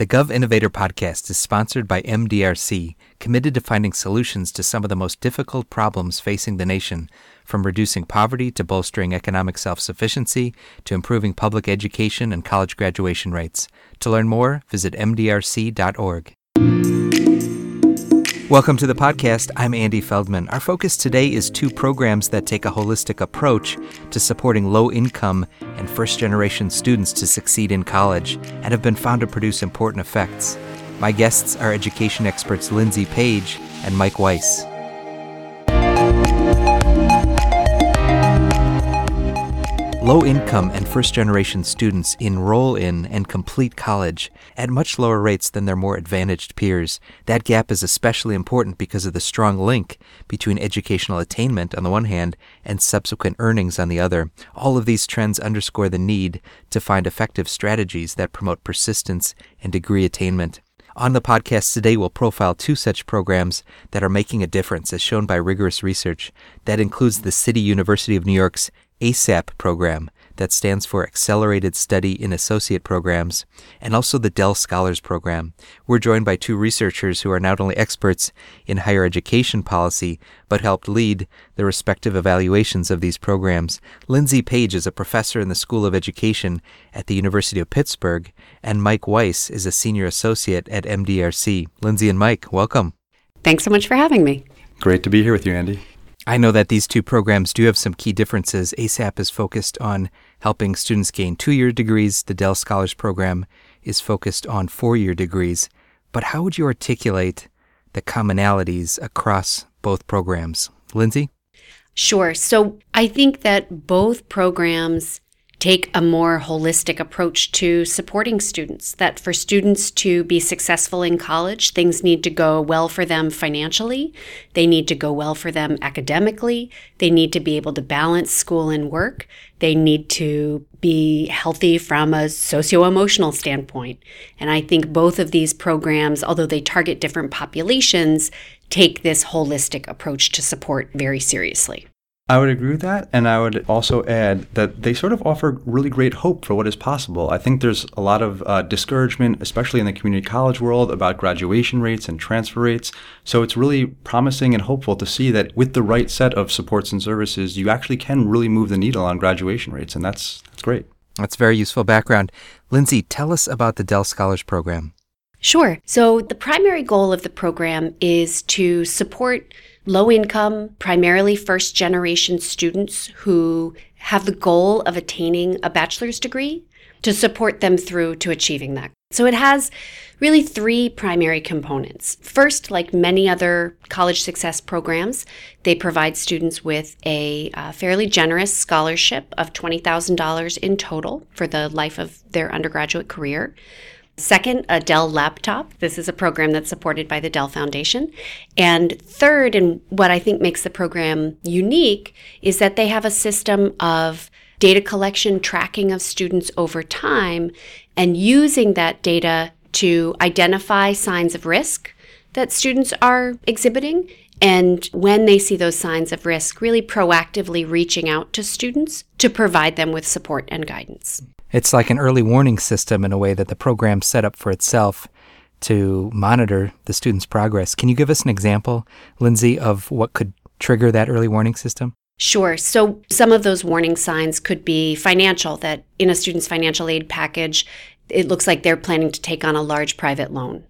The Gov Innovator podcast is sponsored by MDRC, committed to finding solutions to some of the most difficult problems facing the nation, from reducing poverty to bolstering economic self sufficiency to improving public education and college graduation rates. To learn more, visit mdrc.org. Welcome to the podcast. I'm Andy Feldman. Our focus today is two programs that take a holistic approach to supporting low income and first generation students to succeed in college and have been found to produce important effects. My guests are education experts Lindsay Page and Mike Weiss. Low income and first generation students enroll in and complete college at much lower rates than their more advantaged peers. That gap is especially important because of the strong link between educational attainment on the one hand and subsequent earnings on the other. All of these trends underscore the need to find effective strategies that promote persistence and degree attainment. On the podcast today, we'll profile two such programs that are making a difference, as shown by rigorous research. That includes the City University of New York's ASAP program, that stands for Accelerated Study in Associate Programs, and also the Dell Scholars Program. We're joined by two researchers who are not only experts in higher education policy, but helped lead the respective evaluations of these programs. Lindsay Page is a professor in the School of Education at the University of Pittsburgh, and Mike Weiss is a senior associate at MDRC. Lindsay and Mike, welcome. Thanks so much for having me. Great to be here with you, Andy. I know that these two programs do have some key differences. ASAP is focused on helping students gain two year degrees, the Dell Scholars Program is focused on four year degrees. But how would you articulate the commonalities across both programs? Lindsay? Sure. So I think that both programs take a more holistic approach to supporting students. That for students to be successful in college, things need to go well for them financially, they need to go well for them academically, they need to be able to balance school and work, they need to be healthy from a socio emotional standpoint. And I think both of these programs, although they target different populations, take this holistic approach to support very seriously. I would agree with that. And I would also add that they sort of offer really great hope for what is possible. I think there's a lot of uh, discouragement, especially in the community college world, about graduation rates and transfer rates. So it's really promising and hopeful to see that with the right set of supports and services, you actually can really move the needle on graduation rates. And that's, that's great. That's very useful background. Lindsay, tell us about the Dell Scholars Program. Sure. So the primary goal of the program is to support low income, primarily first generation students who have the goal of attaining a bachelor's degree to support them through to achieving that. So it has really three primary components. First, like many other college success programs, they provide students with a uh, fairly generous scholarship of $20,000 in total for the life of their undergraduate career. Second, a Dell laptop. This is a program that's supported by the Dell Foundation. And third, and what I think makes the program unique, is that they have a system of data collection, tracking of students over time, and using that data to identify signs of risk that students are exhibiting. And when they see those signs of risk, really proactively reaching out to students to provide them with support and guidance. It's like an early warning system in a way that the program set up for itself to monitor the student's progress. Can you give us an example, Lindsay, of what could trigger that early warning system? Sure. So some of those warning signs could be financial, that in a student's financial aid package, it looks like they're planning to take on a large private loan.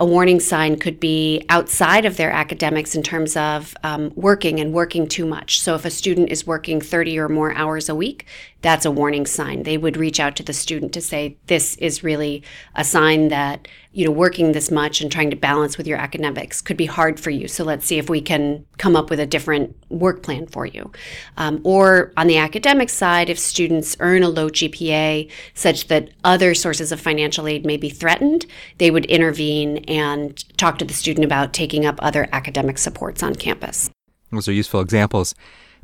A warning sign could be outside of their academics in terms of um, working and working too much. So, if a student is working 30 or more hours a week, that's a warning sign. They would reach out to the student to say, This is really a sign that you know, working this much and trying to balance with your academics could be hard for you. So let's see if we can come up with a different work plan for you. Um, or on the academic side, if students earn a low GPA such that other sources of financial aid may be threatened, they would intervene and talk to the student about taking up other academic supports on campus. Those are useful examples.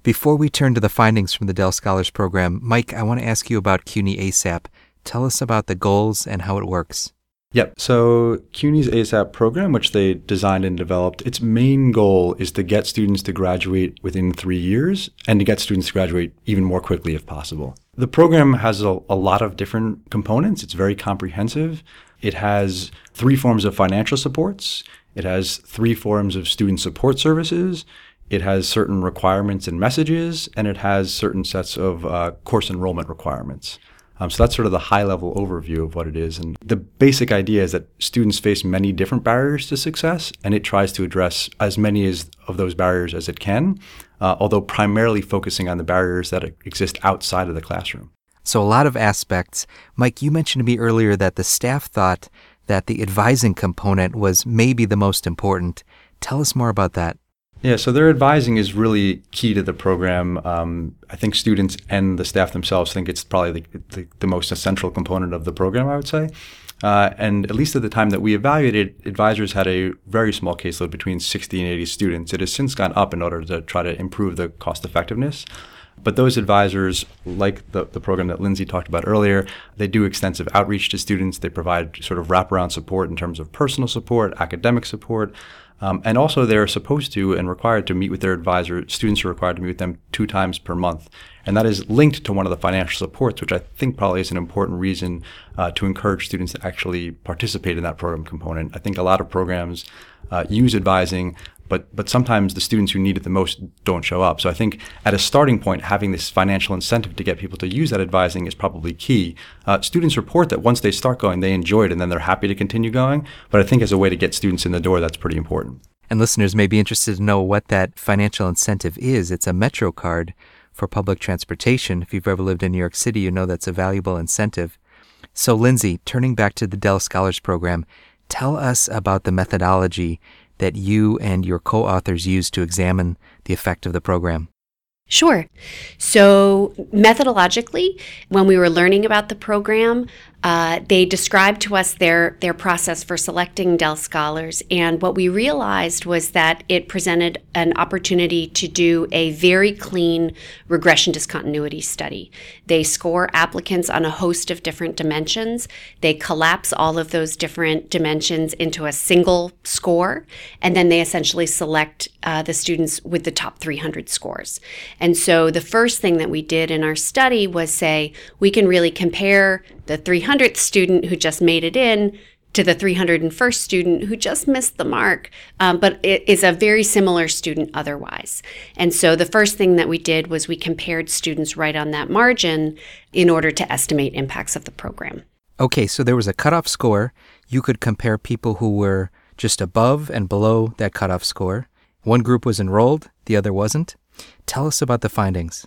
Before we turn to the findings from the Dell Scholars Program, Mike, I want to ask you about CUNY ASAP. Tell us about the goals and how it works. Yep. So CUNY's ASAP program, which they designed and developed, its main goal is to get students to graduate within three years and to get students to graduate even more quickly if possible. The program has a, a lot of different components. It's very comprehensive. It has three forms of financial supports. It has three forms of student support services. It has certain requirements and messages, and it has certain sets of uh, course enrollment requirements. Um, so that's sort of the high level overview of what it is. And the basic idea is that students face many different barriers to success, and it tries to address as many as, of those barriers as it can, uh, although primarily focusing on the barriers that exist outside of the classroom. So, a lot of aspects. Mike, you mentioned to me earlier that the staff thought that the advising component was maybe the most important. Tell us more about that. Yeah, so their advising is really key to the program. Um, I think students and the staff themselves think it's probably the, the, the most essential component of the program, I would say. Uh, and at least at the time that we evaluated, advisors had a very small caseload between 60 and 80 students. It has since gone up in order to try to improve the cost effectiveness. But those advisors, like the, the program that Lindsay talked about earlier, they do extensive outreach to students. They provide sort of wraparound support in terms of personal support, academic support, um, and also, they're supposed to and required to meet with their advisor. Students are required to meet with them two times per month. And that is linked to one of the financial supports, which I think probably is an important reason uh, to encourage students to actually participate in that program component. I think a lot of programs uh, use advising but but sometimes the students who need it the most don't show up. So I think at a starting point, having this financial incentive to get people to use that advising is probably key. Uh, students report that once they start going, they enjoy it and then they're happy to continue going. But I think as a way to get students in the door, that's pretty important. And listeners may be interested to know what that financial incentive is. It's a Metro card for public transportation. If you've ever lived in New York City, you know that's a valuable incentive. So, Lindsay, turning back to the Dell Scholars Program, tell us about the methodology that you and your co authors used to examine the effect of the program? Sure. So, methodologically, when we were learning about the program, uh, they described to us their their process for selecting Dell scholars, and what we realized was that it presented an opportunity to do a very clean regression discontinuity study. They score applicants on a host of different dimensions. They collapse all of those different dimensions into a single score, and then they essentially select uh, the students with the top 300 scores. And so, the first thing that we did in our study was say we can really compare the 300th student who just made it in to the 301st student who just missed the mark, um, but it is a very similar student otherwise. And so the first thing that we did was we compared students right on that margin in order to estimate impacts of the program. Okay, so there was a cutoff score. You could compare people who were just above and below that cutoff score. One group was enrolled, the other wasn't. Tell us about the findings.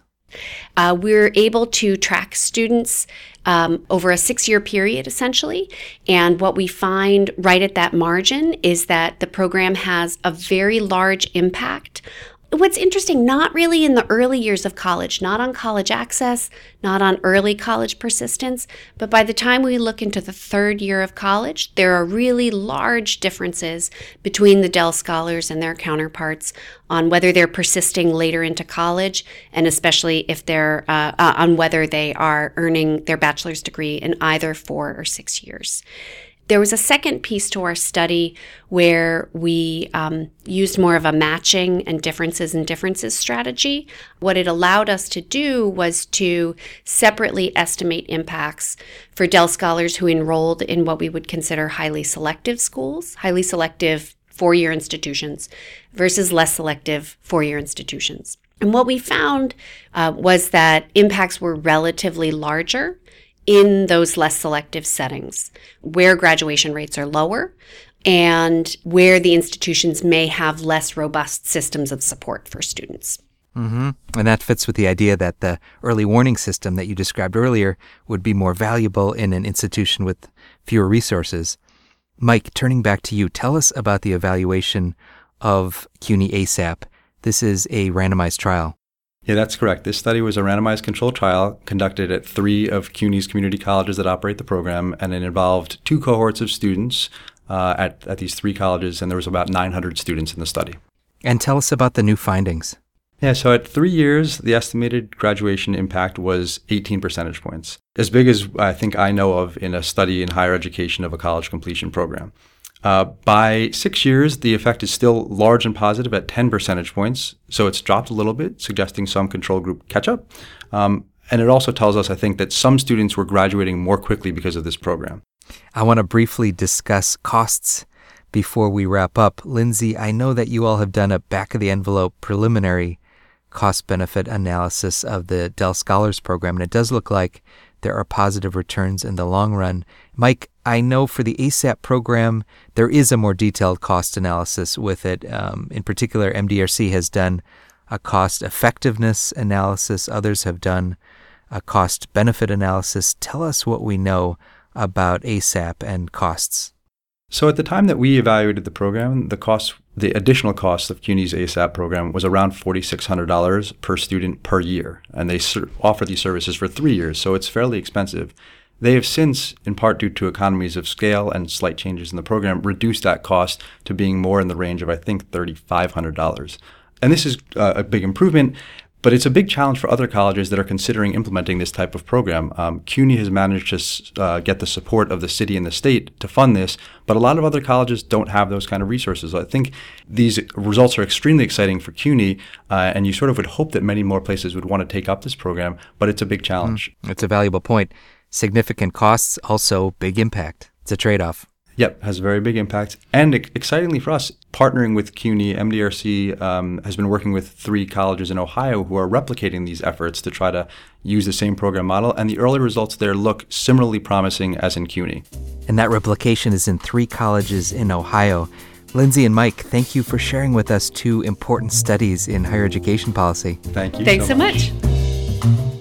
Uh, we're able to track students um, over a six year period, essentially. And what we find right at that margin is that the program has a very large impact what's interesting, not really in the early years of college, not on college access, not on early college persistence, but by the time we look into the third year of college, there are really large differences between the Dell scholars and their counterparts on whether they're persisting later into college, and especially if they're uh, uh, on whether they are earning their bachelor's degree in either four or six years. There was a second piece to our study where we um, used more of a matching and differences and differences strategy. What it allowed us to do was to separately estimate impacts for Dell scholars who enrolled in what we would consider highly selective schools, highly selective four year institutions, versus less selective four year institutions. And what we found uh, was that impacts were relatively larger in those less selective settings where graduation rates are lower and where the institutions may have less robust systems of support for students. Mm-hmm. And that fits with the idea that the early warning system that you described earlier would be more valuable in an institution with fewer resources. Mike, turning back to you, tell us about the evaluation of CUNY ASAP. This is a randomized trial. Yeah, that's correct. This study was a randomized controlled trial conducted at three of CUNY's community colleges that operate the program, and it involved two cohorts of students uh, at, at these three colleges, and there was about 900 students in the study. And tell us about the new findings. Yeah, so at three years, the estimated graduation impact was 18 percentage points, as big as I think I know of in a study in higher education of a college completion program. Uh, by six years, the effect is still large and positive at 10 percentage points, so it's dropped a little bit, suggesting some control group catch up. Um, and it also tells us, I think, that some students were graduating more quickly because of this program. I want to briefly discuss costs before we wrap up. Lindsay, I know that you all have done a back of the envelope preliminary cost benefit analysis of the Dell Scholars Program, and it does look like there are positive returns in the long run. Mike, I know for the ASAP program, there is a more detailed cost analysis with it. Um, in particular, MDRC has done a cost effectiveness analysis, others have done a cost benefit analysis. Tell us what we know about ASAP and costs. So at the time that we evaluated the program, the cost, the additional cost of CUNY's ASAP program was around $4,600 per student per year, and they ser- offer these services for three years, so it's fairly expensive. They have since, in part due to economies of scale and slight changes in the program, reduced that cost to being more in the range of I think $3,500. And this is uh, a big improvement. But it's a big challenge for other colleges that are considering implementing this type of program. Um, CUNY has managed to uh, get the support of the city and the state to fund this, but a lot of other colleges don't have those kind of resources. I think these results are extremely exciting for CUNY, uh, and you sort of would hope that many more places would want to take up this program, but it's a big challenge. Mm, it's a valuable point. Significant costs, also big impact. It's a trade off. Yep, has a very big impact. And excitingly for us, partnering with CUNY, MDRC um, has been working with three colleges in Ohio who are replicating these efforts to try to use the same program model. And the early results there look similarly promising as in CUNY. And that replication is in three colleges in Ohio. Lindsay and Mike, thank you for sharing with us two important studies in higher education policy. Thank you. Thanks so much. much.